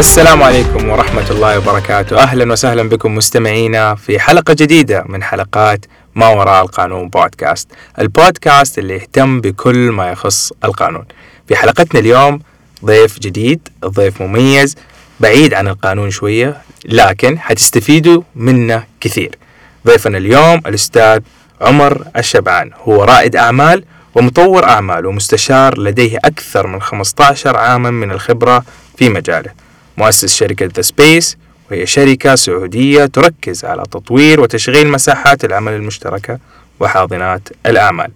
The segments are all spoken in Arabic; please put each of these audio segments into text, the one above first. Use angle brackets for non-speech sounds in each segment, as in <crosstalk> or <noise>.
السلام عليكم ورحمة الله وبركاته. أهلا وسهلا بكم مستمعينا في حلقة جديدة من حلقات ما وراء القانون بودكاست. البودكاست اللي يهتم بكل ما يخص القانون. في حلقتنا اليوم ضيف جديد ضيف مميز بعيد عن القانون شوية لكن حتستفيدوا منه كثير. ضيفنا اليوم الأستاذ عمر الشبعان. هو رائد أعمال ومطور أعمال ومستشار لديه أكثر من 15 عاما من الخبرة في مجاله. مؤسس شركة The Space وهي شركة سعودية تركز على تطوير وتشغيل مساحات العمل المشتركة وحاضنات الأعمال.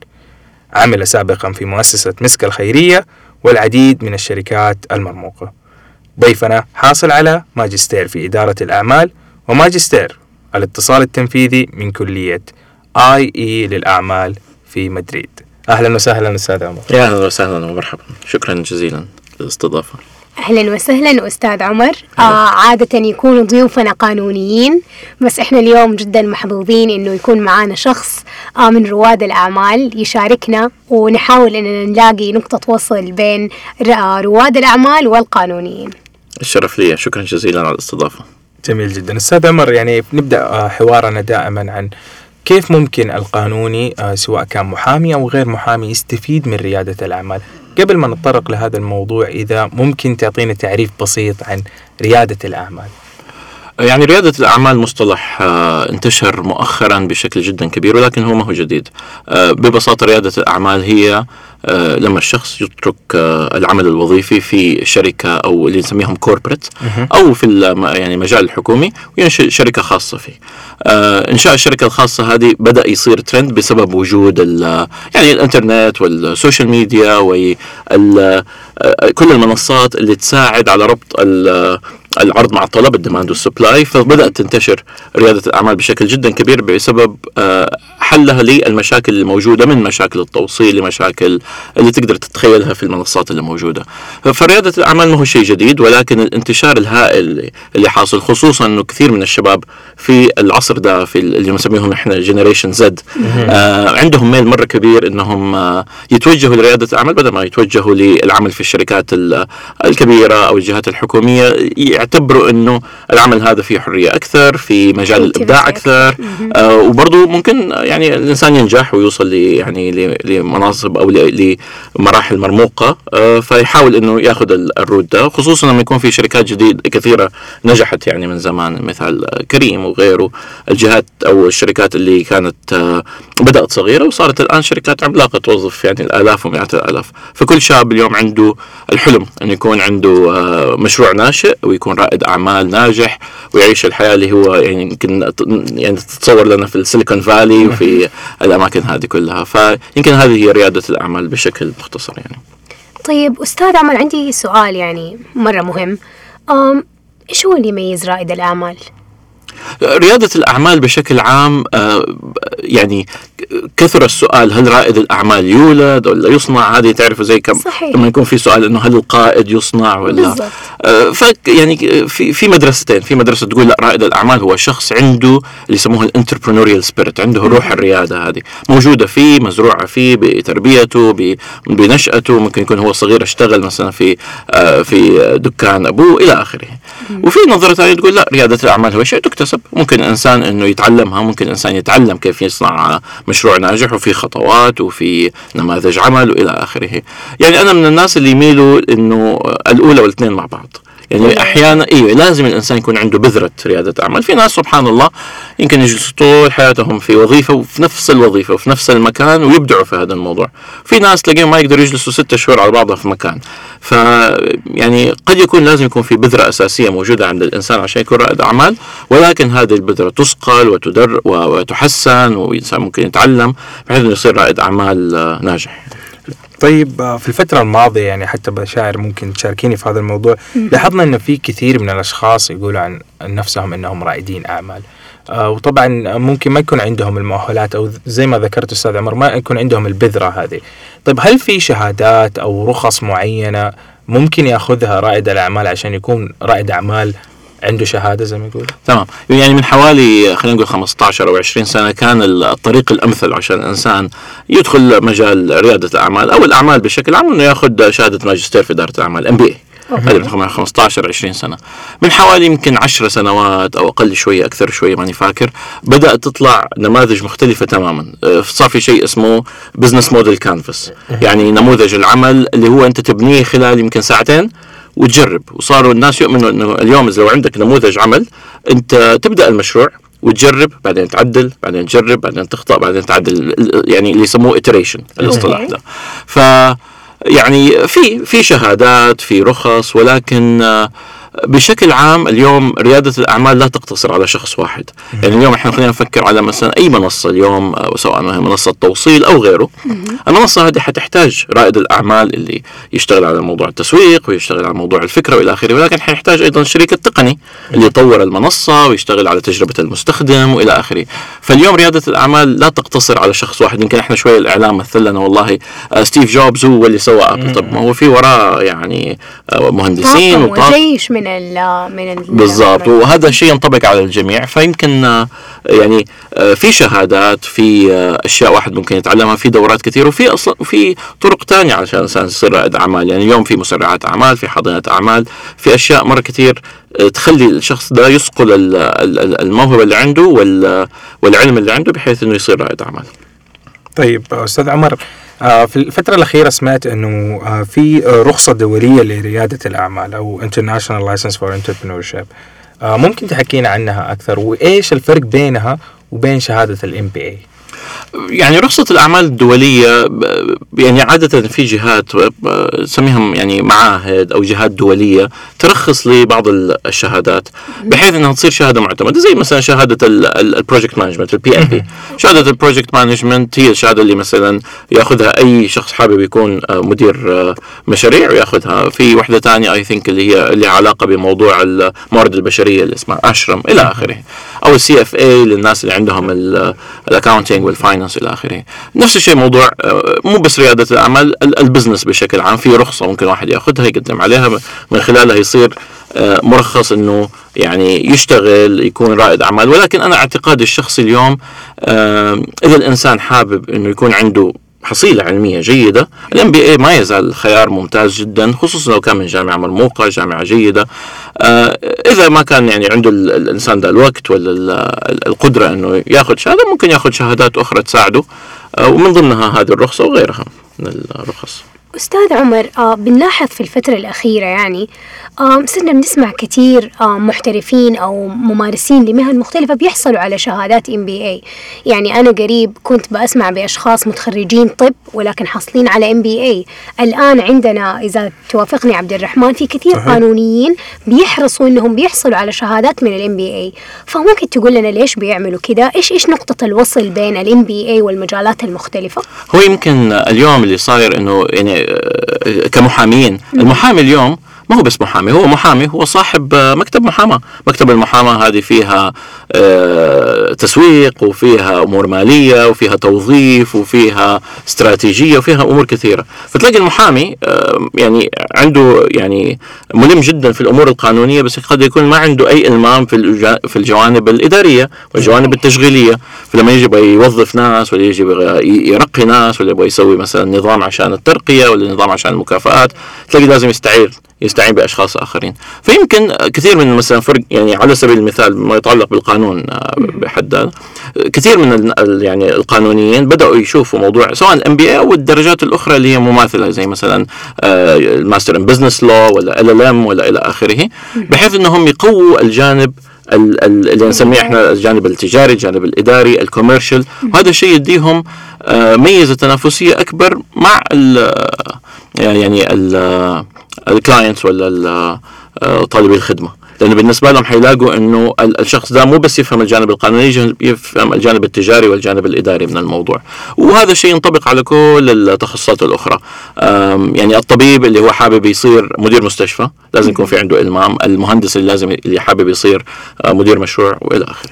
عمل سابقا في مؤسسة مسك الخيرية والعديد من الشركات المرموقة. ضيفنا حاصل على ماجستير في إدارة الأعمال وماجستير الاتصال التنفيذي من كلية IE للأعمال في مدريد. أهلا وسهلا أستاذ عمر. يا أهلا وسهلا ومرحبا. شكرا جزيلا للاستضافة. أهلا وسهلا أستاذ عمر. آه عادة يكونوا ضيوفنا قانونيين بس إحنا اليوم جدا محظوظين إنه يكون معانا شخص آه من رواد الأعمال يشاركنا ونحاول إننا نلاقي نقطة وصل بين ر- رواد الأعمال والقانونيين. الشرف لي. شكرا جزيلا على الاستضافة. جميل جدا. أستاذ عمر يعني نبدأ آه، حوارنا دائما عن كيف ممكن القانوني آه، سواء كان محامي أو غير محامي يستفيد من ريادة الأعمال؟ قبل ما نتطرق لهذا الموضوع إذا ممكن تعطينا تعريف بسيط عن ريادة الأعمال؟ يعني ريادة الأعمال مصطلح آه، انتشر مؤخرا بشكل جدا كبير ولكن هو ما هو جديد. آه، ببساطة ريادة الأعمال هي لما الشخص يترك آه، العمل الوظيفي في شركة أو اللي نسميهم كوربريت أو في يعني مجال الحكومي وينشئ شركة خاصة فيه. آه، إنشاء الشركة الخاصة هذه بدأ يصير ترند بسبب وجود يعني الإنترنت وال social media وكل المنصات اللي تساعد على ربط ال- العرض مع الطلب ال demand وال supply فبدأت تنتشر ريادة الأعمال بشكل جدا كبير بسبب آه، حلها للمشاكل الموجودة من مشاكل التوصيل لمشاكل اللي تقدر تتخيلها في المنصات اللي موجودة. فرياده الأعمال ما هو شيء جديد ولكن الانتشار الهائل اللي حاصل خصوصا إنه كثير من الشباب في العصر ده في اللي نسميهم إحنا جنريشن زد آه عندهم ميل مرة كبير إنهم آه يتوجهوا لرياده الأعمال بدل ما يتوجهوا للعمل في الشركات ال- الكبيرة أو الجهات الحكومية يعتبروا إنه العمل هذا فيه حرية أكثر في مجال الإبداع أكثر. آه وبرضه ممكن يعني الإنسان ينجح ويوصل ل يعني ل- لمناصب أو ل- لمراحل مرموقه آه فيحاول إنه يأخذ ال- الرود ده خصوصا لما يكون في شركات جديد كثيرة نجحت يعني من زمان مثل كريم وغيره الجهات أو الشركات اللي كانت آه بدأت صغيرة وصارت الآن شركات عملاقة توظف يعني الآلاف ومئات الآلاف. فكل شاب اليوم عنده الحلم انه يكون عنده آه مشروع ناشئ ويكون رائد أعمال ناجح ويعيش الحياة اللي هو يعني يمكن يعني تتصور لنا في السيليكون فالي وفي الأماكن هذه كلها. فيمكن هذه هي ريادة الأعمال بشكل مختصر يعني طيب أستاذ عمر عندي سؤال يعني مرة مهم إيش هو اللي يميز رائد الأعمال؟ ريادة الأعمال بشكل عام آه، يعني كثر السؤال هل رائد الأعمال يولد ولا يصنع؟ هذه تعرفوا زي كم صحيح. لما يكون في سؤال إنه هل القائد يصنع ولا. آه، ف يعني في في مدرستين في مدرسة تقول لا رائد الأعمال هو شخص عنده اللي يسموها ال entrepreneurial spirit عنده روح الريادة هذه موجودة فيه مزروعة فيه بتربيته بنشأته ممكن يكون هو صغير اشتغل مثلا في آه، في دكان أبوه إلى آخره. وفي نظرة ثانية تقول لا ريادة الأعمال هو شيء تكتسب ممكن الإنسان إنه يتعلمها ممكن الإنسان يتعلم كيف يصنع مشروع ناجح وفي خطوات وفي نماذج عمل وإلى آخره. يعني أنا من الناس اللي يميلوا إنه الأولى والإثنين مع بعض. يعني أحيانا إيوه لازم الإنسان يكون عنده بذرة ريادة أعمال، في ناس سبحان الله يمكن يجلسوا طول حياتهم في وظيفة وفي نفس الوظيفة وفي نفس المكان ويبدعوا في هذا الموضوع، في ناس تلاقيهم ما يقدروا يجلسوا ستة شهور على بعضها في مكان، ف يعني قد يكون لازم يكون في بذرة أساسية موجودة عند الإنسان عشان يكون رائد أعمال، ولكن هذه البذرة تصقل وتدر وتحسن والانسان ممكن يتعلم بحيث إنه يصير رائد أعمال آه، ناجح. طيب آه، في الفترة الماضية يعني حتى بشاعر ممكن تشاركيني في هذا الموضوع لاحظنا إنه في كثير من الأشخاص يقولوا عن نفسهم إنهم رائدين أعمال. آه، وطبعا ممكن ما يكون عندهم المؤهلات أو زي ما ذكرت أستاذ عمر ما يكون عندهم البذرة هذه. طيب هل في شهادات أو رخص معينة ممكن يأخذها رائد الأعمال عشان يكون رائد أعمال؟ عنده شهادة زي ما يقول. تمام. يعني من حوالي خلينا نقول 15 أو 20 سنة كان الطريق الأمثل عشان الانسان يدخل مجال ريادة الأعمال أو الأعمال بشكل عام إنه ياخذ شهادة ماجستير في إدارة الأعمال MBA هذه بتاخذ معها 15 20 سنة. من حوالي يمكن 10 سنوات أو أقل شوية أكثر شوية ماني فاكر بدات تطلع نماذج مختلفة تماما. آه، صار في شيء اسمه business model canvas يعني نموذج العمل اللي هو أنت تبنيه خلال يمكن ساعتين وتجرب وصاروا الناس يؤمنوا إنه اليوم لو عندك نموذج عمل أنت تبدأ المشروع وتجرب بعدين تعدل بعدين تجرب بعدين تخطأ بعدين تعدل يعني اللي يسموه iteration الاصطلاح ده. ف يعني في في شهادات في رخص ولكن آه، بشكل عام اليوم ريادة الأعمال لا تقتصر على شخص واحد. يعني اليوم إحنا خلينا نفكر على مثلا أي منصة اليوم سواء منصة توصيل أو غيره. المنصة هذه حتحتاج رائد الأعمال اللي يشتغل على موضوع التسويق ويشتغل على موضوع الفكرة وإلى آخره. ولكن حيحتاج أيضا الشريك التقني اللي يطور المنصة ويشتغل على تجربة المستخدم وإلى آخره. فاليوم ريادة الأعمال لا تقتصر على شخص واحد. يمكن إحنا شوية الإعلام مثل لنا والله آه، ستيف جوبز هو اللي سوى أبل. طب ما هو في وراه يعني آه، مهندسين طاقم وجيش من ال من ال بالضبط. وهذا الشيء ينطبق على الجميع. فيمكن آه، يعني آه، في شهادات في آه، أشياء واحد ممكن يتعلمها في دورات كثير وفي أصلا وفي طرق ثانية علشان الإنسان يصير رائد أعمال. يعني اليوم في مسرعات أعمال في حاضنه أعمال في أشياء مرة كثير تخلي الشخص ده يصقل ال- ال- الموهبة اللي عنده وال- والعلم اللي عنده بحيث إنه يصير رائد أعمال. طيب أستاذ عمر آه، في الفترة الأخيرة سمعت أنه آه، في آه، رخصة دولية لريادة الأعمال أو International License for Entrepreneurship. آه، ممكن تحكينا عنها أكثر؟ وإيش الفرق بينها وبين شهادة ال MBA يعني رخصة الأعمال الدولية يعني عادة في جهات نسميهم يعني معاهد أو جهات دولية ترخص لبعض ال- الشهادات بحيث أنها تصير شهادة معتمدة زي مثلا شهادة ال project management ال PMP شهادة ال project management هي الشهادة اللي مثلا يأخذها أي شخص حابب يكون آه، مدير آه، مشاريع وياخذها في وحدة ثانية I think اللي هي اللي علاقة بموضوع الموارد البشرية اللي اسمها SHRM إلى آخره. أو ال CFA للناس اللي عندهم ال accounting وال finance إلى آخره. نفس الشيء موضوع آه، مو بس ريادة الأعمال ال- ال business بشكل عام. في رخصة ممكن واحد يأخذها يقدم عليها. من خلالها يصير آه، مرخص إنه يعني يشتغل يكون رائد أعمال. ولكن أنا اعتقادي الشخصي اليوم إذا الإنسان حابب إنه يكون عنده حصيلة علمية جيدة. ال MBA ما يزال خيار ممتاز جدا خصوصا لو كان من جامعة مرموقة جامعة جيدة. آه إذا ما كان يعني عنده ال- الإنسان ده الوقت ولا ال- ال- القدرة إنه ياخذ شهادة ممكن ياخذ شهادات أخرى تساعده. آه ومن ضمنها هذه الرخصة وغيرها من الرخص. أستاذ عمر آه بنلاحظ في الفترة الأخيرة يعني آه صرنا بنسمع كثير آه محترفين أو ممارسين لمهن مختلفة بيحصلوا على شهادات MBA يعني أنا قريب كنت بسمع بأشخاص متخرجين طب ولكن حاصلين على MBA الآن عندنا إذا توافقني عبد الرحمن في كثير صحيح. قانونيين بيحرصوا إنهم بيحصلوا على شهادات من ال MBA فممكن تقول لنا ليش بيعملوا كده إيش إيش نقطة الوصل بين ال MBA والمجالات المختلفة؟ هو يمكن اليوم اللي صاير إنه يعني كمحامين. المحامي اليوم ما هو بس محامي هو محامي هو صاحب آه، مكتب محاماة. مكتب المحاماة هذه فيها آه، تسويق وفيها أمور مالية وفيها توظيف وفيها استراتيجية وفيها أمور كثيرة. فتلاقي المحامي آه، يعني عنده يعني ملم جدا في الأمور القانونية بس قد يكون ما عنده أي إلمام في في الجوانب الإدارية والجوانب التشغيلية. فلما يجي يبغى يوظف ناس ولا يجي يبغى ي- يرقي ناس ولا يبغى يسوي مثلا نظام عشان الترقية ولا نظام عشان المكافآت تلاقي لازم يستعير. يستعين بأشخاص آخرين. فيمكن كثير من مثلا فرق يعني على سبيل المثال ما يتعلق بالقانون آه، بحد ذاته كثير من يعني القانونيين بدأوا يشوفوا موضوع سواء الإم بي اي أو الدرجات الأخرى اللي هي مماثلة زي مثلا آه، ال master in business law ولا LLM ولا إلى آخره بحيث إنهم يقووا الجانب ال- ال- اللي نسميه إحنا الجانب التجاري الجانب الإداري ال commercial. وهذا الشيء يديهم آه، ميزة تنافسية أكبر مع ال- يعني ال clients ولا ال- آه، طالبي الخدمة. لأنه بالنسبة لهم حيلاقوا إنه ال- الشخص ده مو بس يفهم الجانب القانوني يفهم الجانب التجاري والجانب الإداري من الموضوع. وهذا الشيء ينطبق على كل التخصصات الأخرى. يعني الطبيب اللي هو حابب يصير مدير مستشفى لازم يكون في عنده إلمام. المهندس اللي لازم اللي حابب يصير آه، مدير مشروع وإلى آخره.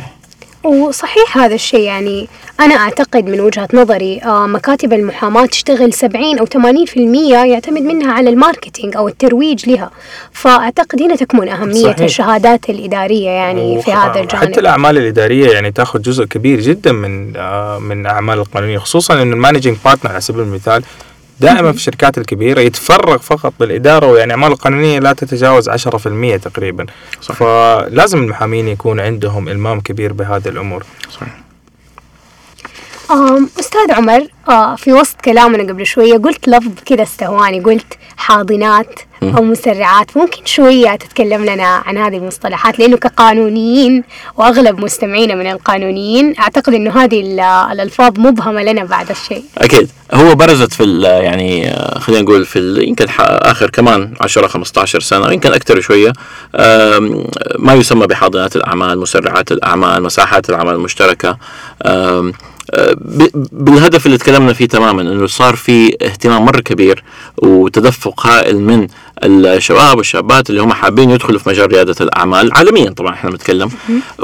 وصحيح هذا الشيء يعني أنا أعتقد من وجهة نظري آه، مكاتب المحاماة تشتغل 70 أو 80% يعتمد منها على ال marketing أو الترويج لها. فأعتقد هنا تكمن أهمية صحيح. الشهادات الإدارية يعني في هذا الجانب. حتى الأعمال الإدارية يعني تأخذ جزء كبير جدا من آه، من أعمال القانونية خصوصا انه ال managing partner على سبيل المثال دائما في الشركات الكبيرة يتفرغ فقط للاداره ويعني أعمال قانونية لا تتجاوز 10% تقريبا. صحيح. فلازم المحامين يكون عندهم إلمام كبير بهذه الأمور. صحيح. أستاذ عمر آه في وسط كلامنا قبل شوية قلت لفظ كذا استهواني قلت حاضنات أو مسرعات. ممكن شوية تتكلم لنا عن هذه المصطلحات؟ لأنه كقانونيين وأغلب مستمعينا من القانونيين أعتقد أنه هذه ال- الألفاظ مبهمة لنا بعض الشيء. أكيد. هو برزت في يعني آه، خلينا نقول في يمكن آخر كمان 10 15 سنة يمكن أكثر شوية آم، ما يسمى بحاضنات الأعمال مسرعات الأعمال مساحات العمل المشتركة. آم، آه، بالهدف اللي تكلمنا فيه تماما إنه صار في اهتمام مرة كبير وتدفق هائل من الشباب والشابات اللي هم حابين يدخلوا في مجال ريادة الأعمال عالميا طبعا إحنا بنتكلم.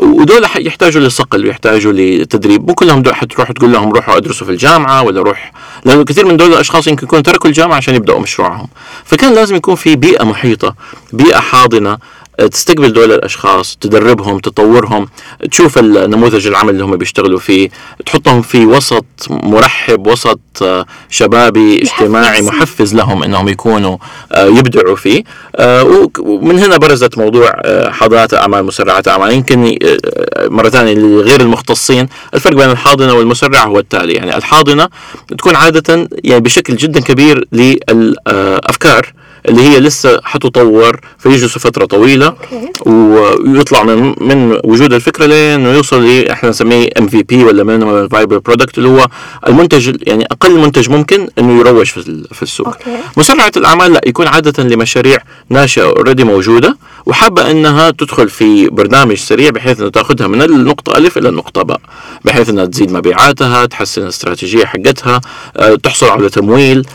ودول يحتاجوا لصقل ويحتاجوا لتدريب مو كلهم دول حتروح تقول لهم روحوا أدرسوا في الجامعة ولا روح لأنه كثير من دول الأشخاص يمكن يكونوا تركوا الجامعة عشان يبدأوا مشروعهم. فكان لازم يكون في بيئة محيطة بيئة حاضنة تستقبل دول الأشخاص تدربهم تطورهم تشوف النموذج العمل اللي هم بيشتغلوا فيه تحطهم في وسط مرحب وسط آه، شبابي اجتماعي محفز. محفز لهم إنهم يكونوا آه، يبدعوا فيه. آه، ومن هنا برزت موضوع حاضنات أعمال مسرعات أعمال. يمكن مرة ثانية لغير المختصين الفرق بين الحاضنة والمسرع هو التالي. يعني الحاضنة تكون عادة يعني بشكل جدا كبير للأفكار اللي هي لسه حتطور فيجلسوا فترة طويلة. ويطلع من من وجود الفكرة لأنه يوصل ل إحنا نسميه MVP ولا minimum viable product اللي هو المنتج ال- يعني أقل منتج ممكن إنه يروج في في السوق okay. مسرعه الأعمال لا يكون عادة لمشاريع ناشئة already موجودة وحابة إنها تدخل في برنامج سريع بحيث إنه تأخذها من النقطة ألف إلى النقطة باء بحيث إنها تزيد مبيعاتها تحسن الاستراتيجيه حقتها آه، تحصل على تمويل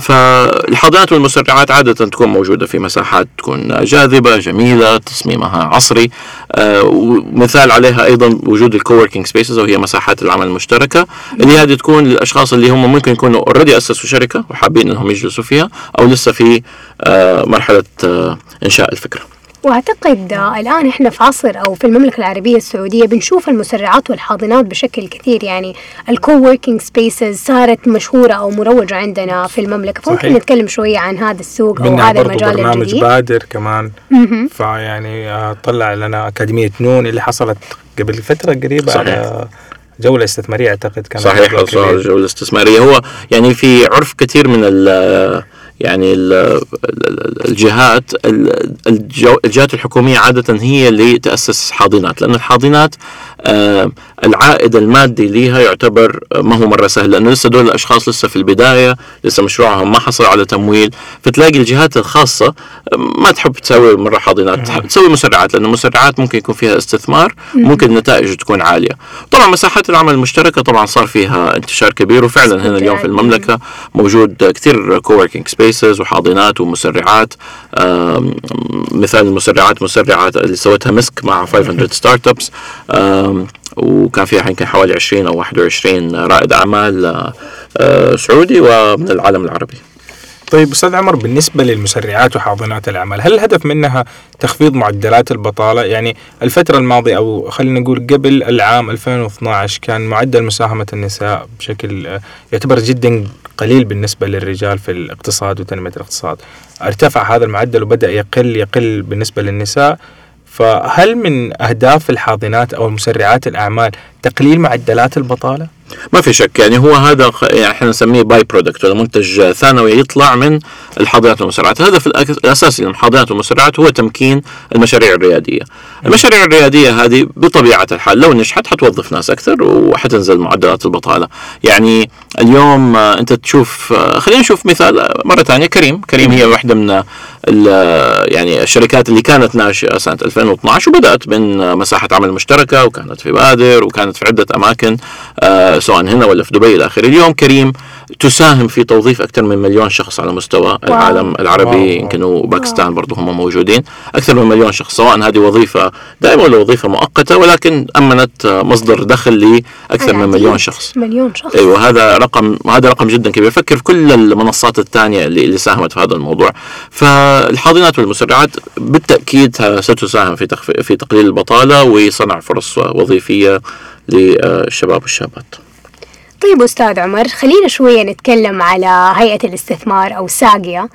فالحاضنات والمسرعات عادة تكون موجودة في مساحات تكون جاذبة جميلة تصميمها عصري. آه، ومثال عليها أيضا وجود ال coworking spaces وهي مساحات العمل المشتركة. اللي هذه تكون للأشخاص اللي هم ممكن يكونوا already أسسوا شركة وحابين أنهم يجلسوا فيها أو لسه في آه، مرحلة آه، إنشاء الفكرة. وأعتقد الآن إحنا في عصر أو في المملكة العربية السعودية بنشوف المسرعات والحاضنات بشكل كثير يعني ال coworking spaces صارت مشهورة أو مروجة عندنا في المملكة فممكن صحيح. نتكلم شوية عن هذا السوق أو هذا برضو المجال برنامج الجديد بادر كمان. فيعني آه، طلع لنا أكاديمية نون اللي حصلت قبل فترة قريبة صحيح. على جولة استثمارية أعتقد كان صحيح صار كبير. الجولة الاستثمارية هو يعني في عرف كثير من ال يعني ال ال- الجهات الجهات الحكومية عادة هي اللي تأسس حاضنات لأن الحاضنات العائد المادي ليها يعتبر آه، ما هو مرة سهل لأنه لسه دول الأشخاص لسه في البداية لسه مشروعهم ما حصل على تمويل فتلاقي الجهات الخاصة ما تحب تسوي مرة حاضنات تسوي مسرعات لأنه المسرعات ممكن يكون فيها استثمار ممكن النتائج تكون عالية. طبعا مساحات العمل المشتركة طبعا صار فيها انتشار كبير وفعلا هنا اليوم في المملكة موجود كثير coworking spaces وحاضنات ومسرعات مثال المسرعات مسرعات اللي سوتها مسك مع 500 Startups وكان فيها يمكن حوالي 20 أو 21 رائد أعمال آه، آه، سعودي ومن العالم العربي. طيب أستاذ عمر بالنسبة للمسرعات وحاضنات الأعمال هل الهدف منها تخفيض معدلات البطالة؟ يعني الفترة الماضية أو خلينا نقول قبل العام 2012 كان معدل مساهمة النساء بشكل آه، يعتبر جدا قليل بالنسبة للرجال في الاقتصاد وتنمية الاقتصاد. ارتفع هذا المعدل وبدأ يقل يقل بالنسبة للنساء. فهل من أهداف الحاضنات أو المسرعات الأعمال تقليل معدلات البطالة؟ ما في شك يعني هو هذا يعني إحنا نسميه by-product ولا منتج ثانوي يطلع من الحاضنات والمسرعات. الهدف الأساسي للحاضنات والمسرعات هو تمكين المشاريع الريادية. المشاريع الريادية هذه بطبيعة الحال لو نجحت حتوظف ناس أكثر وحتنزل معدلات البطالة. يعني اليوم آه، أنت تشوف آه، خلينا نشوف مثال آه، مرة ثانية كريم. كريم هي واحدة من يعني الشركات اللي كانت ناشئة سنة 2012 وبدأت من مساحة عمل مشتركة وكانت في بادر وكانت في عدة أماكن سواء هنا ولا في دبي إلى آخره. اليوم كريم تساهم في توظيف أكثر من مليون شخص على مستوى العالم العربي واو. يمكن وباكستان برضه هم موجودين. أكثر من مليون شخص سواء هذه وظيفة دائمه ولا وظيفة مؤقتة ولكن أمنت مصدر دخل لاكثر من. مليون شخص. مليون شخص. أيوه هذا رقم هذا رقم جدا كبير. فكر في كل المنصات الثانية اللي, اللي ساهمت في هذا الموضوع. فالحاضنات والمسرعات بالتأكيد ستساهم في تخف... في تقليل البطالة وصنع فرص وظيفية للشباب والشابات. طيب أستاذ عمر خلينا شوية نتكلم على هيئة الاستثمار أو ساقيا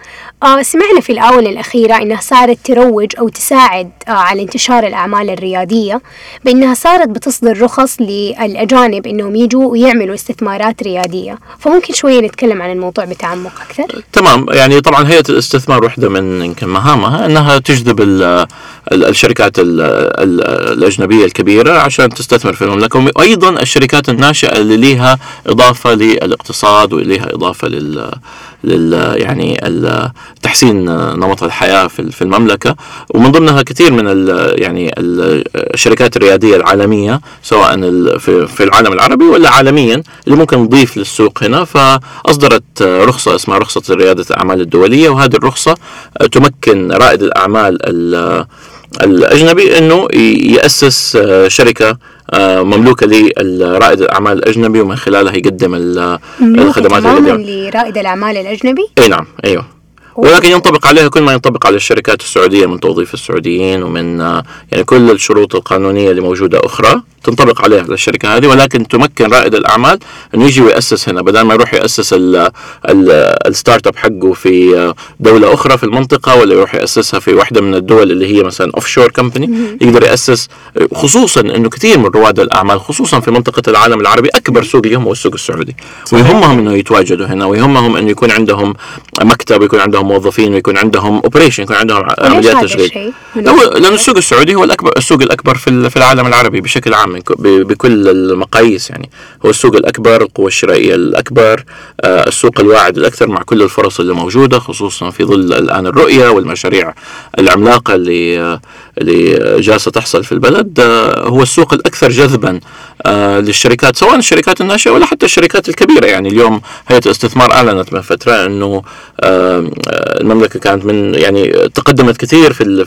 آه سمعنا في الآونة الأخيرة إنها صارت تروج أو تساعد آه على انتشار الأعمال الريادية بإنها صارت بتصدر رخص للأجانب إنهم يجوا ويعملوا استثمارات ريادية فممكن شوية نتكلم عن الموضوع بتعمق أكثر؟ تمام يعني طبعا هيئة الاستثمار واحدة من يمكن مهامها أنها تجذب ال ال الشركات ال ال الأجنبية الكبيرة عشان تستثمر في المملكة وأيضا الشركات الناشئة اللي ليها إضافة للاقتصاد وليها إضافة لل لل يعني تحسين نمط الحياة في في المملكة. ومن ضمنها كثير من ال يعني الشركات الريادية العالمية سواء في العالم العربي ولا عالميا اللي ممكن نضيف للسوق هنا. فأصدرت رخصة اسمها رخصة رياده الأعمال الدولية وهذه الرخصة تمكن رائد الأعمال الأجنبي إنه يأسس شركة آه، مملوكة لرائد الأعمال الأجنبي ومن خلالها يقدم الخدمات تماما لرائد الأعمال الأجنبي؟ إي نعم إيوه. ولكن ينطبق عليها كل ما ينطبق على الشركات السعودية من توظيف السعوديين ومن آه، يعني كل الشروط القانونية اللي موجودة أخرى. تنطبق عليها الشركة هذه ولكن تمكن رائد الأعمال إنه يجي ويأسس هنا بدل ما يروح يأسس ال startup حقه في دولة أخرى في المنطقة ولا يروح يأسسها في واحدة من الدول اللي هي مثلا offshore company يقدر يأسس خصوصا إنه كثير من رواد الأعمال خصوصا في منطقة العالم العربي أكبر سوق لهم هو السوق السعودي. ويهمهم إنه يتواجدوا هنا ويهمهم إنه يكون عندهم مكتب ويكون عندهم موظفين ويكون عندهم operation يكون عندهم عمليات تشغيل. لأنه السوق السعودي هو الأكبر السوق الأكبر في العالم العربي بشكل عام. بكل المقاييس يعني. هو السوق الأكبر القوة الشرائية الأكبر آه، السوق الواعد الأكثر مع كل الفرص اللي موجودة خصوصا في ظل الآن الرؤية والمشاريع العملاقة اللي آه، اللي جالسة تحصل في البلد آه، هو السوق الأكثر جذبا للشركات سواء الشركات الناشئة ولا حتى الشركات الكبيرة. يعني اليوم هيئة الاستثمار أعلنت من فترة أنه المملكة كانت من يعني تقدمت كثير في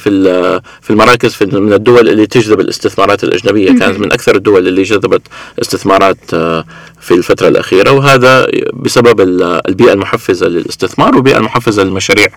في المراكز في من الدول اللي تجذب الاستثمارات الأجنبية. كانت من أكثر الدول اللي جذبت استثمارات آه، في الفترة الأخيرة وهذا بسبب البيئة المحفزة للاستثمار والبيئة المحفزة للمشاريع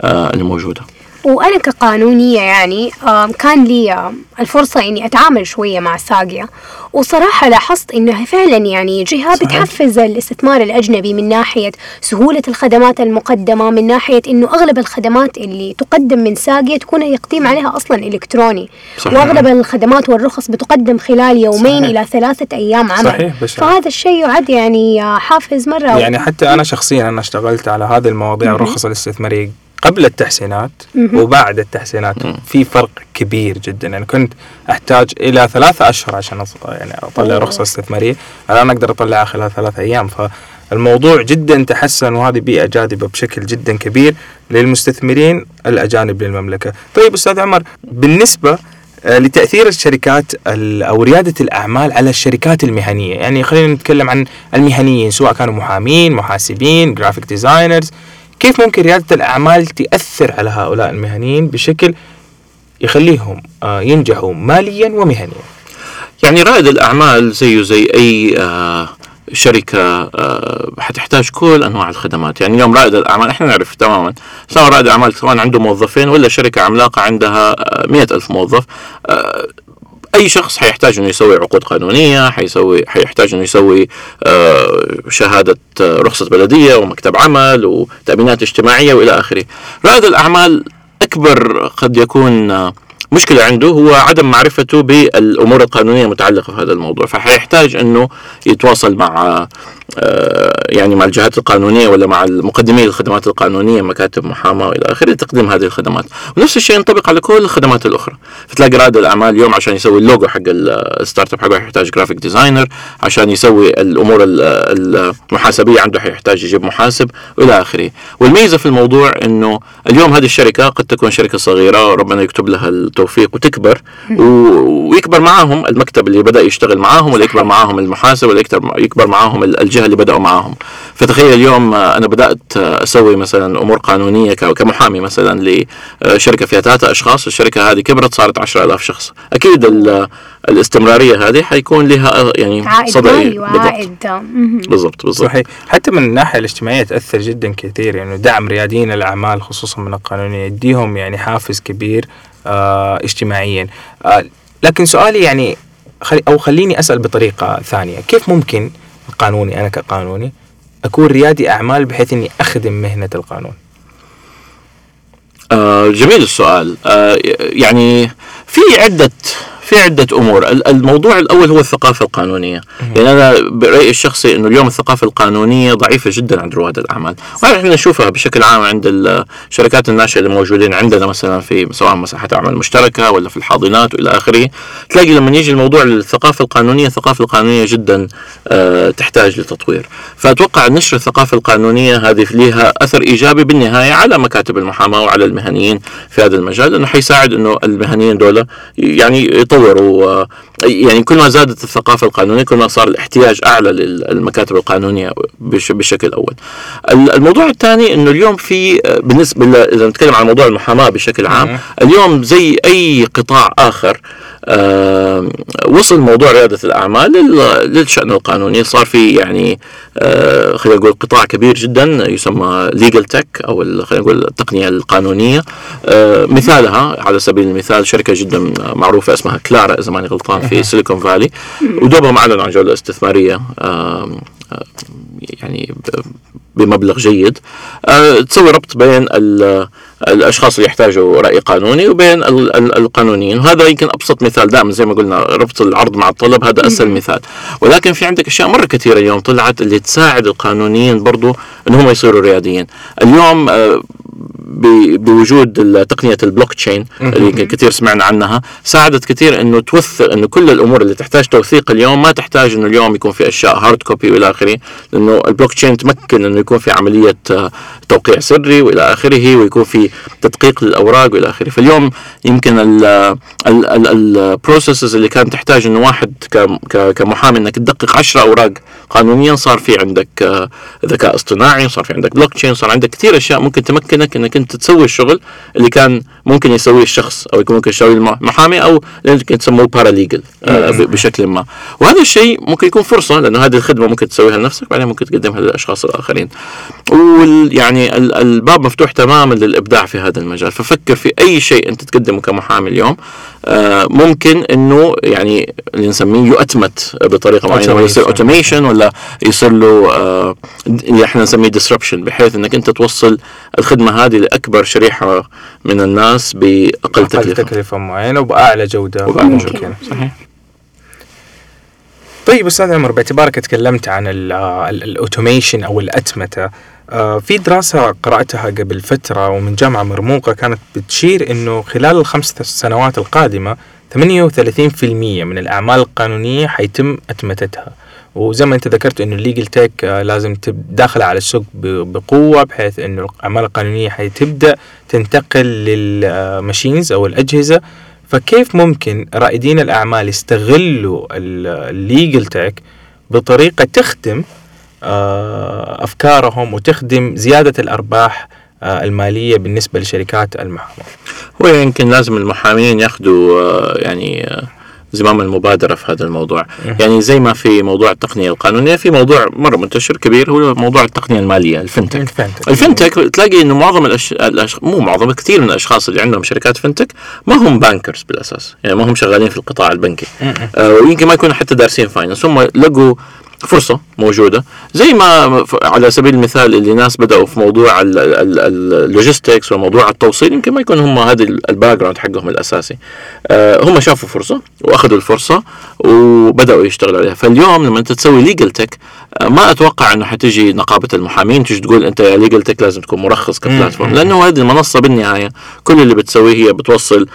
آه، الموجودة. وأنا كقانونية يعني كان لي الفرصة إني أتعامل شوية مع ساقيا وصراحة لاحظت إنها فعلا يعني جهة بتحفز الاستثمار الأجنبي من ناحية سهولة الخدمات المقدمة من ناحية إنه أغلب الخدمات اللي تقدم من ساقيا تكون يقيم عليها أصلا إلكتروني صحيح. وأغلب الخدمات والرخص بتقدم خلال يومين صحيح. إلى ثلاثة أيام عمل صحيح بشر. فهذا الشيء يعد يعني حافز مرة يعني حتى أنا شخصيا أنا اشتغلت على هذه المواضيع الرخص الاستثمارية قبل التحسينات وبعد التحسينات. في فرق كبير جدا. يعني كنت أحتاج إلى ثلاثة أشهر عشان يعني أطلع رخصة استثمارية. الآن أقدر اطلعها خلال ثلاثة أيام. فالموضوع جدا تحسن وهذه بيئة جاذبة بشكل جدا كبير للمستثمرين الأجانب للمملكة. طيب أستاذ عمر بالنسبة آه، لتأثير الشركات أو ريادة الأعمال على الشركات المهنية، يعني خلينا نتكلم عن المهنيين سواء كانوا محامين، محاسبين، graphic designers، كيف ممكن ريادة الأعمال تأثر على هؤلاء المهنيين بشكل يخليهم آه، ينجحوا ماليا ومهنيا؟ يعني رائد الأعمال زيه زي أي آه، شركة آه، حتحتاج كل أنواع الخدمات. يعني اليوم رائد الأعمال إحنا نعرف تماما سواء رائد الأعمال سواء عنده موظفين ولا شركة عملاقة عندها مئة ألف موظف أي شخص حيحتاج انه يسوي عقود قانونية حيسوي حيحتاج انه يسوي آه، شهادة آه، رخصة بلدية ومكتب عمل وتأمينات اجتماعية وإلى آخره. رائد الأعمال أكبر قد يكون آه، مشكلة عنده هو عدم معرفته بالأمور القانونية المتعلقة في هذا الموضوع. فحيحتاج أنه يتواصل مع يعني مع الجهات القانونية ولا مع المقدمين الخدمات القانونية مكاتب محاماة والى آخره لتقديم هذه الخدمات. ونفس الشيء ينطبق على كل الخدمات الأخرى. فتلاقي رائد الأعمال اليوم عشان يسوي اللوجو حق ال startup حقه يحتاج graphic designer عشان يسوي الأمور المحاسبية عنده حيحتاج يجيب محاسب والى آخره. والميزة في الموضوع إنه اليوم هذه الشركة قد تكون شركة صغيرة وربنا يكتب لها التوفيق وتكبر ويكبر معاهم المكتب اللي بدأ يشتغل معاهم ولا يكبر معاهم المحاسب ولا يكبر معاهم الجهة اللي بدأوا معاهم. فتخيل اليوم أنا بدأت أسوي مثلا أمور قانونية كمحامي مثلا لشركه فيها ثلاثة أشخاص. الشركة هذه كبرت صارت 10000 شخص. أكيد الاستمرارية هذه حيكون لها يعني صدى وعائد بالضبط. بالضبط صحيح. حتى من الناحية الاجتماعية تأثر جدا كثير. يعني دعم رياديين الأعمال خصوصا من القانونية يديهم يعني حافز كبير آه اجتماعيا. آه لكن سؤالي يعني خلي أو خليني أسأل بطريقة ثانية. كيف ممكن القانوني أنا كقانوني أكون ريادي أعمال بحيث إني أخدم مهنة القانون. آه جميل السؤال. آه يعني في عدة في عدة أمور. الموضوع الأول هو الثقافة القانونية. يعني أنا برأيي الشخصي أنه اليوم الثقافة القانونية ضعيفة جدا عند رواد الأعمال. وإحنا نشوفها بشكل عام عند الشركات الناشئة اللي موجودين عندنا مثلا في سواء مساحات أعمال مشتركة ولا في الحاضنات وإلى آخره. تلاقي لما يجي الموضوع للثقافة القانونية الثقافة القانونية جدا أه تحتاج لتطوير. فأتوقع نشر الثقافة القانونية هذه لها أثر إيجابي بالنهاية على مكاتب المحاماة وعلى المهنيين في هذا المجال لأنه حيساعد أنه المهنيين دولة يعني يطوروا يعني كل ما زادت الثقافة القانونية كل ما صار الاحتياج أعلى للمكاتب القانونية بشكل أول. الموضوع الثاني أنه اليوم في بالنسبة إذا نتكلم عن موضوع المحاماة بشكل عام اليوم زي أي قطاع آخر آه وصل موضوع ريادة الأعمال للشأن القانوني. صار في يعني آه خلينا نقول قطاع كبير جدا يسمى ليجل تك أو خلينا نقول التقنية القانونية. آه مثالها على سبيل المثال شركة جدا معروفة اسمها كلارا إذا ماني غلطان في سيليكون فالي ودوبهم أعلنوا عن جولة استثمارية يعني بمبلغ جيد. تسوي ربط بين الأشخاص اللي يحتاجوا رأي قانوني وبين القانونيين. وهذا يمكن أبسط مثال دائما زي ما قلنا ربط العرض مع الطلب هذا أسهل مثال. ولكن في عندك أشياء مرة كثيرة اليوم طلعت اللي تساعد القانونيين برضو إنهم يصيروا رياديين. اليوم بوجود تقنية البلوك تشين اللي كثير سمعنا عنها. ساعدت كثير إنه توثق إنه كل الأمور اللي تحتاج توثيق اليوم ما تحتاج إنه اليوم يكون في أشياء hard copy وإلى آخره. لأنه البلوك تشين تمكن إنه يكون في عملية توقيع سري وإلى آخره ويكون في تدقيق للأوراق وإلى آخره. فاليوم يمكن ال processes اللي كانت تحتاج إنه واحد كمحامي إنك تدقق 10 أوراق قانونيا صار في عندك ذكاء اصطناعي صار في عندك بلوك تشين صار عندك كثير أشياء ممكن تمكنك إنك أنت تسوي الشغل اللي كان ممكن يسويه الشخص أو يكون ممكن يسويه المحامي أو يمكن تسموه paralegal آه بشكل ما. وهذا الشيء ممكن يكون فرصة لأنه هذه الخدمة ممكن تسويها لنفسك بعدين ممكن تقدمها للأشخاص الآخرين. ويعني الباب مفتوح تماما للإبداع في هذا المجال. ففكر في أي شيء أنت تقدمه كمحامي اليوم. ممكن إنه يعني اللي نسميه يؤتمت بطريقة معينة ولا يصير automation ولا يصير له آه اللي إحنا نسميه disruption بحيث إنك أنت توصل الخدمة هذه لأكبر شريحة من الناس بأقل تكلفة. تكلفة معينة وبأعلى جودة وبأعلى جودة. صحيح. طيب أستاذ عمر باعتبارك تكلمت عن ال automation أو الأتمتة في دراسة قرأتها قبل فترة ومن جامعة مرموقة كانت بتشير أنه خلال الخمس سنوات القادمة 38% من الأعمال القانونية حيتم أتمتتها. وزي ما أنت ذكرت إنه ال legal tech لازم داخل على السوق بقوة بحيث إنه الأعمال القانونية حتبدأ تنتقل لل machines أو الأجهزة. فكيف ممكن رائدين الأعمال يستغلوا ال legal tech بطريقة تخدم أفكارهم وتخدم زيادة الأرباح المالية بالنسبة لشركات المحاماة. هو يمكن لازم المحامين ياخذوا يعني زمام المبادرة في هذا الموضوع. يعني زي ما في موضوع التقنية القانونية في موضوع مرة منتشر كبير هو موضوع التقنية المالية ال fintech. ال fintech, ال fintech تلاقي إنه معظم الأش... الأش... مو معظم كثير من الأشخاص اللي عندهم شركات fintech ما هم bankers بالأساس. يعني ما هم شغالين في القطاع البنكي. آه ويمكن ما يكونوا حتى دارسين finance هم لقوا فرصة موجودة. زي ما على سبيل المثال اللي ناس بدأوا في موضوع ال logistics وموضوع التوصيل يمكن ما يكون هم هذا ال background حقهم الأساسي. آه هم شافوا فرصة وأخذوا الفرصة وبدأوا يشتغلوا عليها. فاليوم لما أنت تسوي legal tech آه ما أتوقع أنه حتجي نقابة المحامين تجي تقول أنت يا legal tech لازم تكون مرخص ك platform لأنه هذه المنصة بالنهاية كل اللي بتسويه هي بتوصل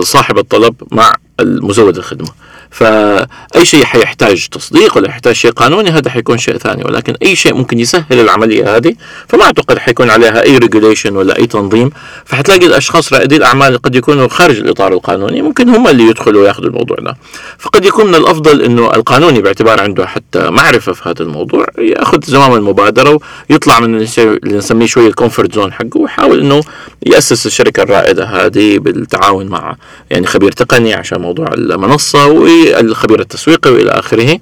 صاحب الطلب مع المزود الخدمة. فأي شيء حيحتاج تصديق ولا يحتاج شيء قانوني هذا حيكون شيء ثاني. ولكن أي شيء ممكن يسهل العملية هذه فما أعتقد حيكون عليها أي ريجوليشن ولا أي تنظيم. فحتلاقي الأشخاص رائدي الأعمال قد يكونوا خارج الإطار القانوني ممكن هم اللي يدخلوا وياخذوا الموضوع ده. فقد يكون من الأفضل إنه القانوني باعتبار عنده حتى معرفة في هذا الموضوع يأخذ زمام المبادرة ويطلع من اللي نسميه شوية ال comfort zone حقه ويحاول إنه يأسس الشركة الرائدة هذه بالتعاون مع يعني خبير تقني عشان موضوع المنصة والخبير التسويقي وإلى آخره.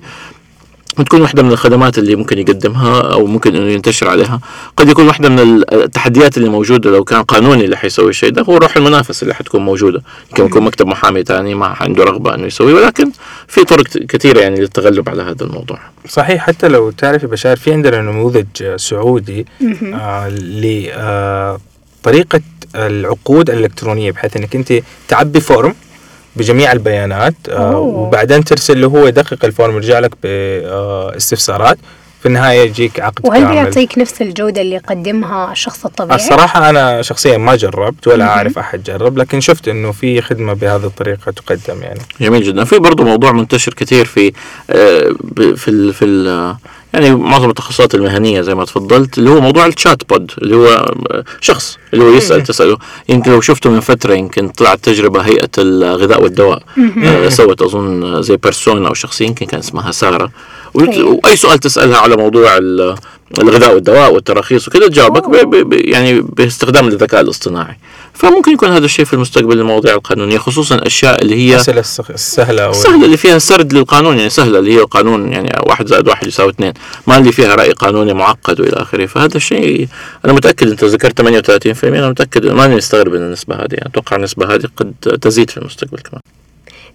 تكون واحدة من الخدمات اللي ممكن يقدمها أو ممكن إنه ينتشر عليها. قد يكون واحدة من التحديات اللي موجودة لو كان قانوني اللي حيسوي الشيء ده هو روح المنافسة اللي حتكون موجودة. يمكن يكون مكتب محامي ثاني ما عنده رغبة إنه يسوي ولكن في طرق كثيرة يعني للتغلب على هذا الموضوع. صحيح حتى لو تعرفي بشار في عندنا نموذج سعودي آه لطريقة العقود الإلكترونية بحيث إنك أنت تعبي form بجميع البيانات آه وبعدين ترسل له هو يدقق ال form يرجع لك باستفسارات في النهاية يجيك عقد وهل بيعطيك نفس الجودة اللي يقدمها الشخص الطبيعي؟ الصراحة أنا شخصيا ما جربت ولا أعرف أحد جرب لكن شفت إنه في خدمة بهذه الطريقة تقدم يعني. جميل جدا، في برضه موضوع منتشر كثير في آه، في ال في ال يعني معظم التخصصات المهنية زي ما تفضلت اللي هو موضوع الشات بود اللي هو شخص اللي هو يسأل تسأله. يمكن لو شفته من فترة يمكن طلعت تجربة هيئة الغذاء والدواء. آه سوت أظن زي بيرسونا أو شخصيه يمكن كان اسمها سارة. وأي سؤال تسألها على موضوع الغذاء والدواء والتراخيص وكذا تجاوبك يعني باستخدام الذكاء الاصطناعي. فممكن يكون هذا الشيء في المستقبل المواضيع القانونية خصوصا الاشياء اللي هي الاسئله السهلة السهله اللي فيها سرد للقانون يعني سهلة اللي هي القانون يعني واحد زائد واحد يساوي اثنين ما اللي فيها رأي قانوني معقد وإلى آخره. فهذا الشيء أنا متأكد أنت ذكرت 38% أنا متأكد ماني مستغرب من النسبة هذه يعني أتوقع النسبة هذه قد تزيد في المستقبل كمان.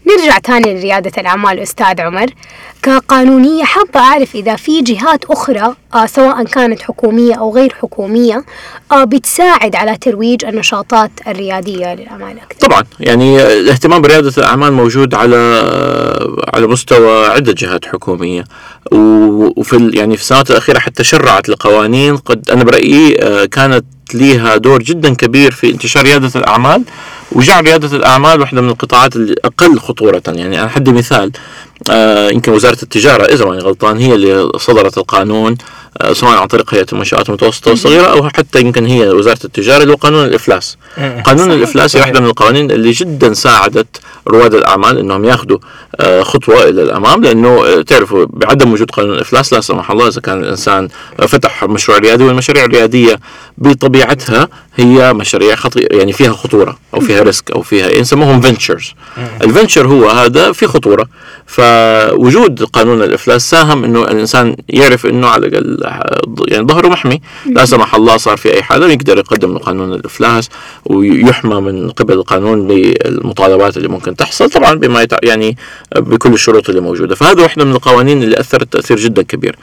نرجع تاني لريادة الأعمال أستاذ عمر. كقانونية حابة أعرف إذا في جهات أخرى آه سواء كانت حكومية أو غير حكومية آه بتساعد على ترويج النشاطات الريادية للأعمال. أكثر. طبعا يعني الاهتمام بريادة الأعمال موجود على على مستوى عدة جهات حكومية. وفي يعني في السنوات الأخيرة حتى شرعت لقوانين قد أنا برأيي آه كانت ليها دور جدا كبير في انتشار ريادة الأعمال. وجعل ريادة الأعمال واحدة من القطاعات الأقل خطورة. يعني أنا حدي مثال. آه يمكن وزارة التجارة إذا ماني غلطان هي اللي صدرت القانون آه سواء عن طريق هيئة المنشآت المتوسطة والصغيرة أو حتى يمكن هي وزارة التجارة اللي هو قانون الإفلاس قانون الإفلاس هي واحدة من القوانين اللي جدا ساعدت رواد الأعمال أنهم ياخذوا آه خطوة إلى الأمام لأنه تعرفوا بعدم وجود قانون الإفلاس لا سمح الله إذا كان الإنسان فتح مشروع ريادي والمشاريع الريادية بطبيعتها هي مشاريع خطيرة يعني فيها خطورة أو فيها risk أو فيها يسموهم ventures ال venture هو هذا في خطورة فوجود قانون الإفلاس ساهم إنه الإنسان يعرف إنه على الأقل يعني ظهره محمي. لا سمح الله صار في أي حاجة يقدر يقدم قانون الإفلاس ويحمى من قبل القانون بالمطالبات اللي ممكن تحصل طبعا بما يعني بكل الشروط اللي موجودة. فهذا واحدة من القوانين اللي أثرت تأثير جدا كبير.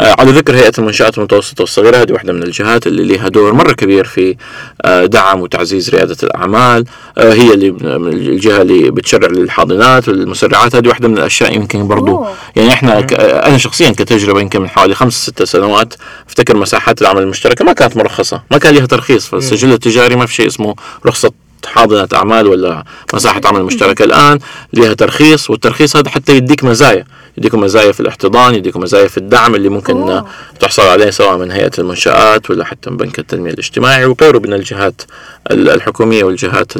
آه، على ذكر هيئة المنشآت المتوسطة والصغيرة هذه واحدة من الجهات اللي لها دور مرة كبير في آه، دعم وتعزيز ريادة الأعمال. آه، هي اللي الجهة اللي بتشرع للحاضنات والمسرعات. هذه واحدة من الأشياء يمكن برضو. أوه. يعني إحنا ك... أنا شخصيا كتجربة يمكن من حوالي خمس ست سنوات أفتكر مساحات العمل المشتركة ما كانت مرخصة. ما كان لها ترخيص فالسجل التجاري ما في شيء اسمه رخصة حاضنة أعمال ولا مساحة عمل مشتركة. الآن لها ترخيص والترخيص هذا حتى يديك مزايا. يديكم مزايا في الاحتضان يديكم مزايا في الدعم اللي ممكن أوه. تحصل عليه سواء من هيئة المنشآت ولا حتى من بنك التنمية الاجتماعي وغيره من الجهات الحكومية والجهات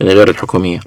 يعني غير الحكومية.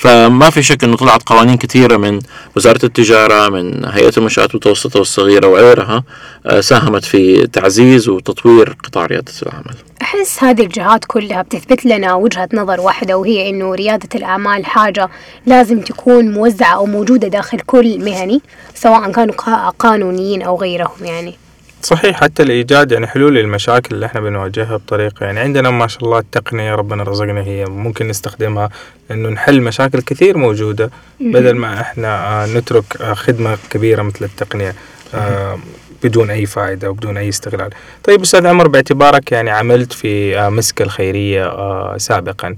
فما في شك إنه طلعت قوانين كثيرة من وزارة التجارة من هيئة المنشآت المتوسطة والصغيرة وغيرها آه، ساهمت في تعزيز وتطوير قطاع ريادة الأعمال. أحس هذه الجهات كلها بتثبت لنا وجهة نظر واحدة وهي إنه ريادة الأعمال حاجة لازم تكون موزعة أو موجودة داخل كل مهني سواء كانوا قانونيين أو غيرهم يعني. صحيح حتى الإيجاد يعني حلول للمشاكل اللي إحنا بنواجهها بطريقة يعني عندنا ما شاء الله التقنية ربنا رزقنا هي ممكن نستخدمها إنه نحل مشاكل كثير موجودة بدل ما إحنا آه، نترك آه، خدمة كبيرة مثل التقنية آه، بدون أي فائدة وبدون أي استغلال. طيب أستاذ عمر باعتبارك يعني عملت في مسك الخيرية سابقا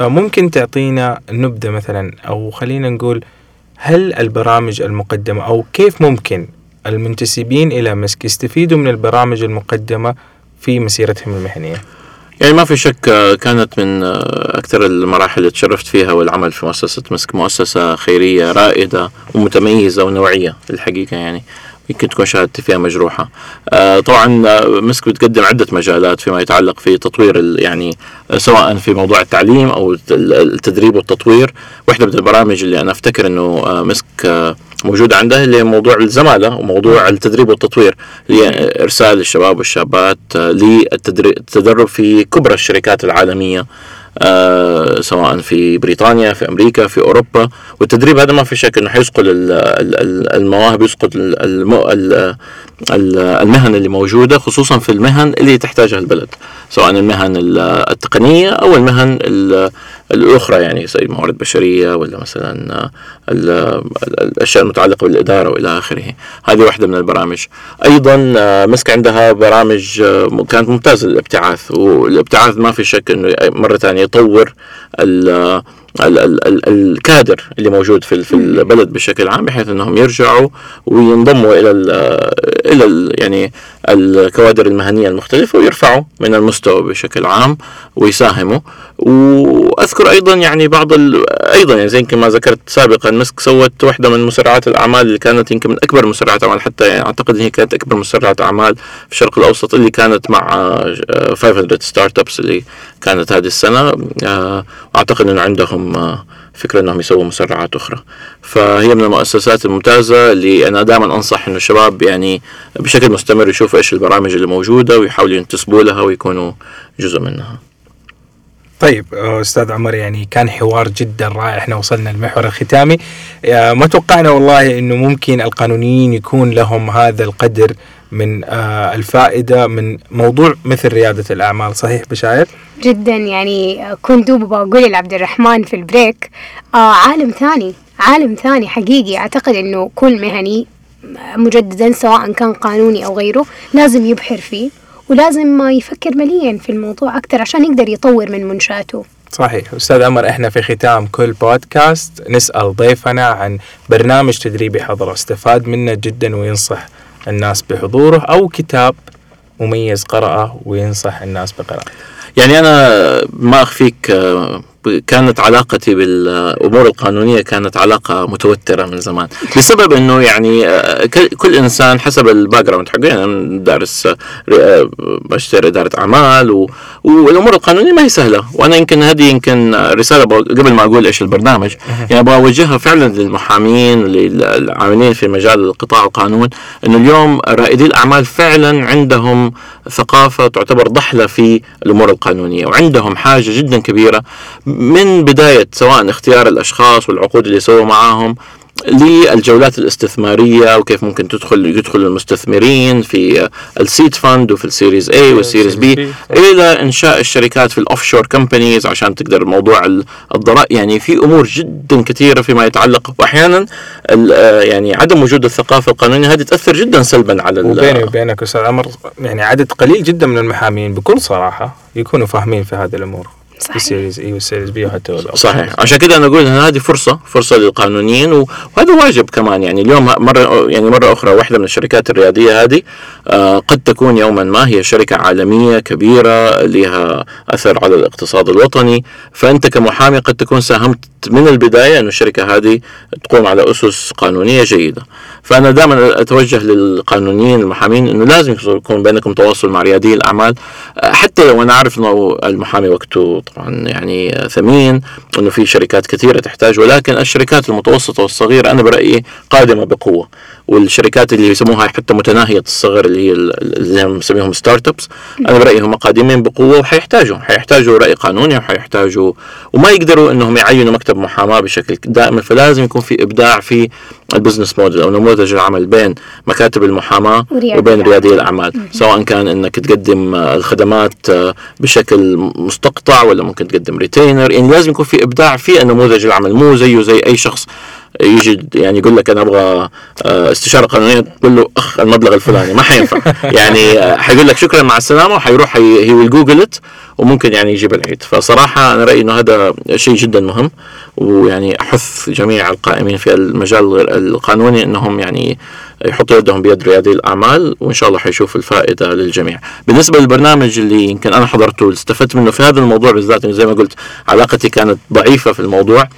ممكن تعطينا نبذة مثلا أو خلينا نقول هل البرامج المقدمة أو كيف ممكن المنتسبين إلى مسك يستفيدوا من البرامج المقدمة في مسيرتهم المهنية. يعني ما في شك آه، كانت من آه، أكثر المراحل اللي تشرفت فيها والعمل في مؤسسة مسك مؤسسة خيرية رائدة ومتميزة ونوعية الحقيقة يعني. يمكن تكون شهادتي فيها مجروحة. آه طبعا آه، مسك بتقدم عدة مجالات فيما يتعلق في تطوير يعني سواء في موضوع التعليم أو التدريب والتطوير. واحدة من البرامج اللي أنا أفتكر أنه آه مسك آه موجودة عنده اللي هي موضوع الزمالة وموضوع التدريب والتطوير لإرسال الشباب والشابات آه، للتدرب في كبرى الشركات العالمية. آه سواء في بريطانيا في أمريكا في أوروبا. والتدريب هذا ما في شك إنه حيسقل ال- ال- ال- المواهب ال- المهن اللي موجودة خصوصا في المهن اللي تحتاجها البلد سواء المهن ال- التقنية أو المهن ال- الأخرى يعني زي موارد بشرية ولا مثلا ال- ال- الأشياء المتعلقة بالإدارة وإلى آخره. هذه واحدة من البرامج. أيضا آه، مسك عندها برامج كانت ممتازة للابتعاث والابتعاث ما في شك إنه مرة ثانية يطور ال- ال- ال- ال- الكادر اللي موجود في في البلد بشكل عام بحيث إنهم يرجعوا وينضموا إلى ال إلى ال يعني الكوادر المهنية المختلفة ويرفعوا من المستوى بشكل عام ويساهموا. وأذكر أيضا يعني بعض ال- أيضا يعني زي يمكن ما ذكرت سابقا مسك so واحدة من مسرعات الأعمال اللي كانت يمكن من أكبر مسرعات أعمال حتى يعني أعتقد ان هي كانت أكبر مسرعات أعمال في الشرق الأوسط اللي كانت مع آه، 500 Startups اللي كانت هذه السنة. آه، واعتقد إنه عندهم آه، فكرة إنهم يسووا مسرعات أخرى. فهي من المؤسسات الممتازة اللي أنا دائما أنصح إنه الشباب يعني بشكل مستمر يشوفوا إيش البرامج اللي موجودة ويحاولوا ينتسبوا لها ويكونوا جزء منها. طيب أستاذ عمر يعني كان حوار جدا رائع. إحنا وصلنا المحور الختامي. آه، ما توقعنا والله إنه ممكن القانونيين يكون لهم هذا القدر من آه، الفائدة من موضوع مثل ريادة الأعمال صحيح بشاير؟ جدا يعني كنت دوب بقول لعبد الرحمن في البريك آه عالم ثاني عالم ثاني حقيقي. أعتقد إنه كل مهني مجددا سواء كان قانوني أو غيره لازم يبحر فيه ولازم ما يفكر مليا في الموضوع أكثر عشان يقدر يطور من منشأته. صحيح. أستاذ عمر إحنا في ختام كل بودكاست. نسأل ضيفنا عن برنامج تدريبي حضره استفاد منه جدا وينصح الناس بحضوره أو كتاب مميز قرأه وينصح الناس بقراءته. يعني أنا ما أخفيك آه، كانت علاقتي بالأمور القانونية كانت علاقة متوترة من زمان. بسبب إنه يعني آه، كل إنسان حسب ال background حقه يعني دارس آه، آه، ماجستير إدارة أعمال و- والأمور القانونية ما هي سهلة. وأنا يمكن هذه يمكن رسالة قبل ما أقول إيش البرنامج يعني أبغى اوجهها فعلا للمحامين للعاملين في مجال القطاع القانون إنه اليوم رائدي الأعمال فعلا عندهم ثقافة تعتبر ضحلة في الأمور القانونية وعندهم حاجة جدا كبيرة. من بداية سواء اختيار الأشخاص والعقود اللي يسووا معاهم للجولات الاستثمارية وكيف ممكن تدخل يدخل المستثمرين في ال seed fund وفي ال series A وال series B إلى إنشاء الشركات في ال offshore companies عشان تقدر موضوع ال- الضرائب. يعني في أمور جدا كثيرة فيما يتعلق واحيانا ال- آه يعني عدم وجود الثقافة القانونية هذه تأثر جدا سلبا على وبيني وبينك أستاذ عمر يعني عدد قليل جدا من المحامين بكل صراحة يكونوا فاهمين في هذه الأمور. صحيح. ال series A وال series B وحتى صحيح. عشان كده أنا أقول إن هذه فرصة فرصة للقانونيين وهذا واجب كمان. يعني اليوم مرة يعني مرة أخرى واحدة من الشركات الرياديه هذه آه، قد تكون يوما ما هي شركة عالمية كبيرة لها أثر على الاقتصاد الوطني. فأنت كمحامي قد تكون ساهمت من البداية انه الشركة هذه تقوم على أسس قانونية جيدة. فأنا دائما أتوجه للقانونيين المحامين إنه لازم يكون بينكم تواصل مع ريادي الأعمال. آه، حتى لو أنا عارف إنه المحامي وقته طبعا يعني ثمين إنه في شركات كثيرة تحتاج ولكن الشركات المتوسطة والصغيرة أنا برأيي قادمة بقوة. والشركات اللي يسموها حتى متناهية الصغر اللي هي ال- اللي هم نسميهم startups أنا برأيي هم قادمين بقوة وحيحتاجوا حيحتاجوا رأي قانوني وحيحتاجوا وما يقدروا إنهم يعينوا مكتب محاماة بشكل دائم فلازم يكون في إبداع في ال business model أو نموذج العمل بين مكاتب المحاماة وبين. ريادي الأعمال. سواء كان إنك تقدم الخدمات بشكل مستقطع ولا ممكن تقدم ريتينر يعني لازم يكون في إبداع في نموذج العمل مو زيه زي أي شخص يجي يعني يقول لك أنا أبغى آه، استشارة قانونية تقول له أخ المبلغ الفلاني ما حينفع. <laughs> يعني آه، حيقول لك شكرا مع السلامة وحيروح هي ويل جوجل وممكن يعني يجيب العيد. فصراحة أنا رأيي إنه هذا شيء جدا مهم ويعني أحث جميع القائمين في المجال القانوني إنهم يعني يحطوا يدهم بيد ريادي الأعمال وإن شاء الله حيشوف الفائدة للجميع. بالنسبة للبرنامج اللي يمكن أنا حضرته واستفدت منه في هذا الموضوع بالذات زي ما قلت علاقتي كانت ضعيفة في الموضوع.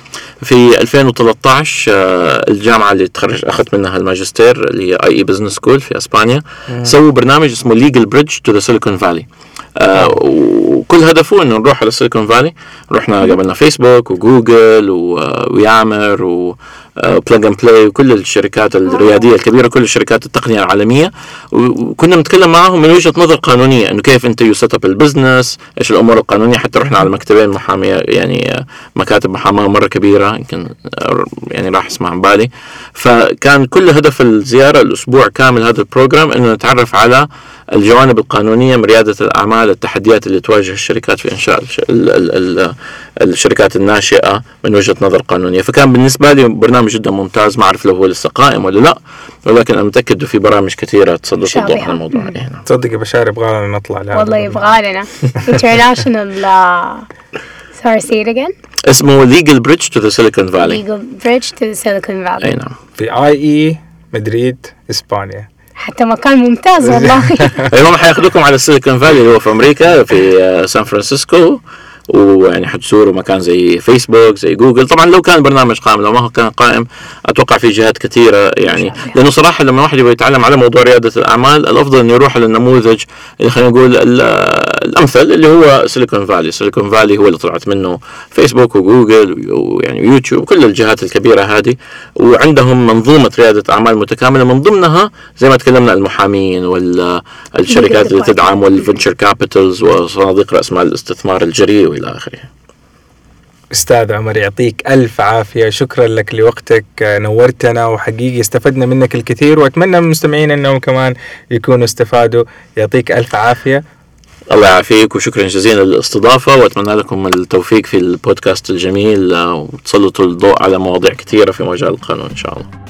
في 2013 آه، الجامعة اللي تخرج أخذت منها الماجستير اللي هي IE Business School في أسبانيا سووا برنامج اسمه Legal Bridge to the Silicon Valley. وكل هدفه إنه نروح على سيليكون فالي رحنا قابلنا فيسبوك وجوجل و- ويامر و Plug and Play وكل الشركات الريادية الكبيرة كل الشركات التقنية العالمية. وكنا بنتكلم معهم من وجهة نظر قانونية إنه كيف أنت you set up ال business إيش الأمور القانونية. حتى رحنا على مكتبين محاميه يعني مكاتب محاماة مرة كبيرة يمكن يعني راح اسمهم عن بالي. فكان كل هدف الزيارة الأسبوع كامل هذا ال program إنه نتعرف على الجوانب القانونية من رياده الأعمال التحديات اللي تواجه الشركات في إنشاء الشركات الناشئة من وجهة نظر قانونية. فكان بالنسبة لي برنامج جدا ممتاز ما أعرف لو هو لسه قائم ولا لا ولكن أنا متأكد في برامج كثيرة تسلط الضوء على الموضوع. هنا تصدق يا بشار يبغى لنا نطلع لها والله يبغى لنا. <laughs> International sorry say it again. اسمه Legal Bridge to the Silicon Valley Legal Bridge to the Silicon Valley اي نعم. في IE مدريد إسبانيا. حتى مكان ممتاز والله. <laughs> هم حياخذوكم على السيليكون فالي اللي هو في أمريكا في سان فرانسيسكو ويعني حتزوروا مكان زي فيسبوك زي جوجل طبعا لو كان برنامج قائم لو ما هو كان قائم أتوقع في جهات كثيرة يعني. لأنه صراحة لما واحد يبغى يتعلم على موضوع ريادة الأعمال الأفضل إنه يروح للنموذج اللي خلينا نقول الأمثل اللي هو سيليكون فالي سيليكون فالي هو اللي طلعت منه فيسبوك وجوجل ويعني يوتيوب كل الجهات الكبيرة هذه. وعندهم منظومة ريادة أعمال متكاملة. من ضمنها زي ما تكلمنا المحامين والشركات اللي تدعم وال venture capitals وصناديق رأس مال الاستثمار الجريء وإلى آخره. أستاذ عمر يعطيك ألف عافية. شكرا لك لوقتك. نورتنا وحقيقي استفدنا منك الكثير. وأتمنى من المستمعين أنهم كمان يكونوا استفادوا. يعطيك ألف عافية. الله يعافيك وشكرا جزيلا للاستضافة وأتمنى لكم التوفيق في البودكاست الجميل وتسلطوا الضوء على مواضيع كثيرة في مجال القانون إن شاء الله.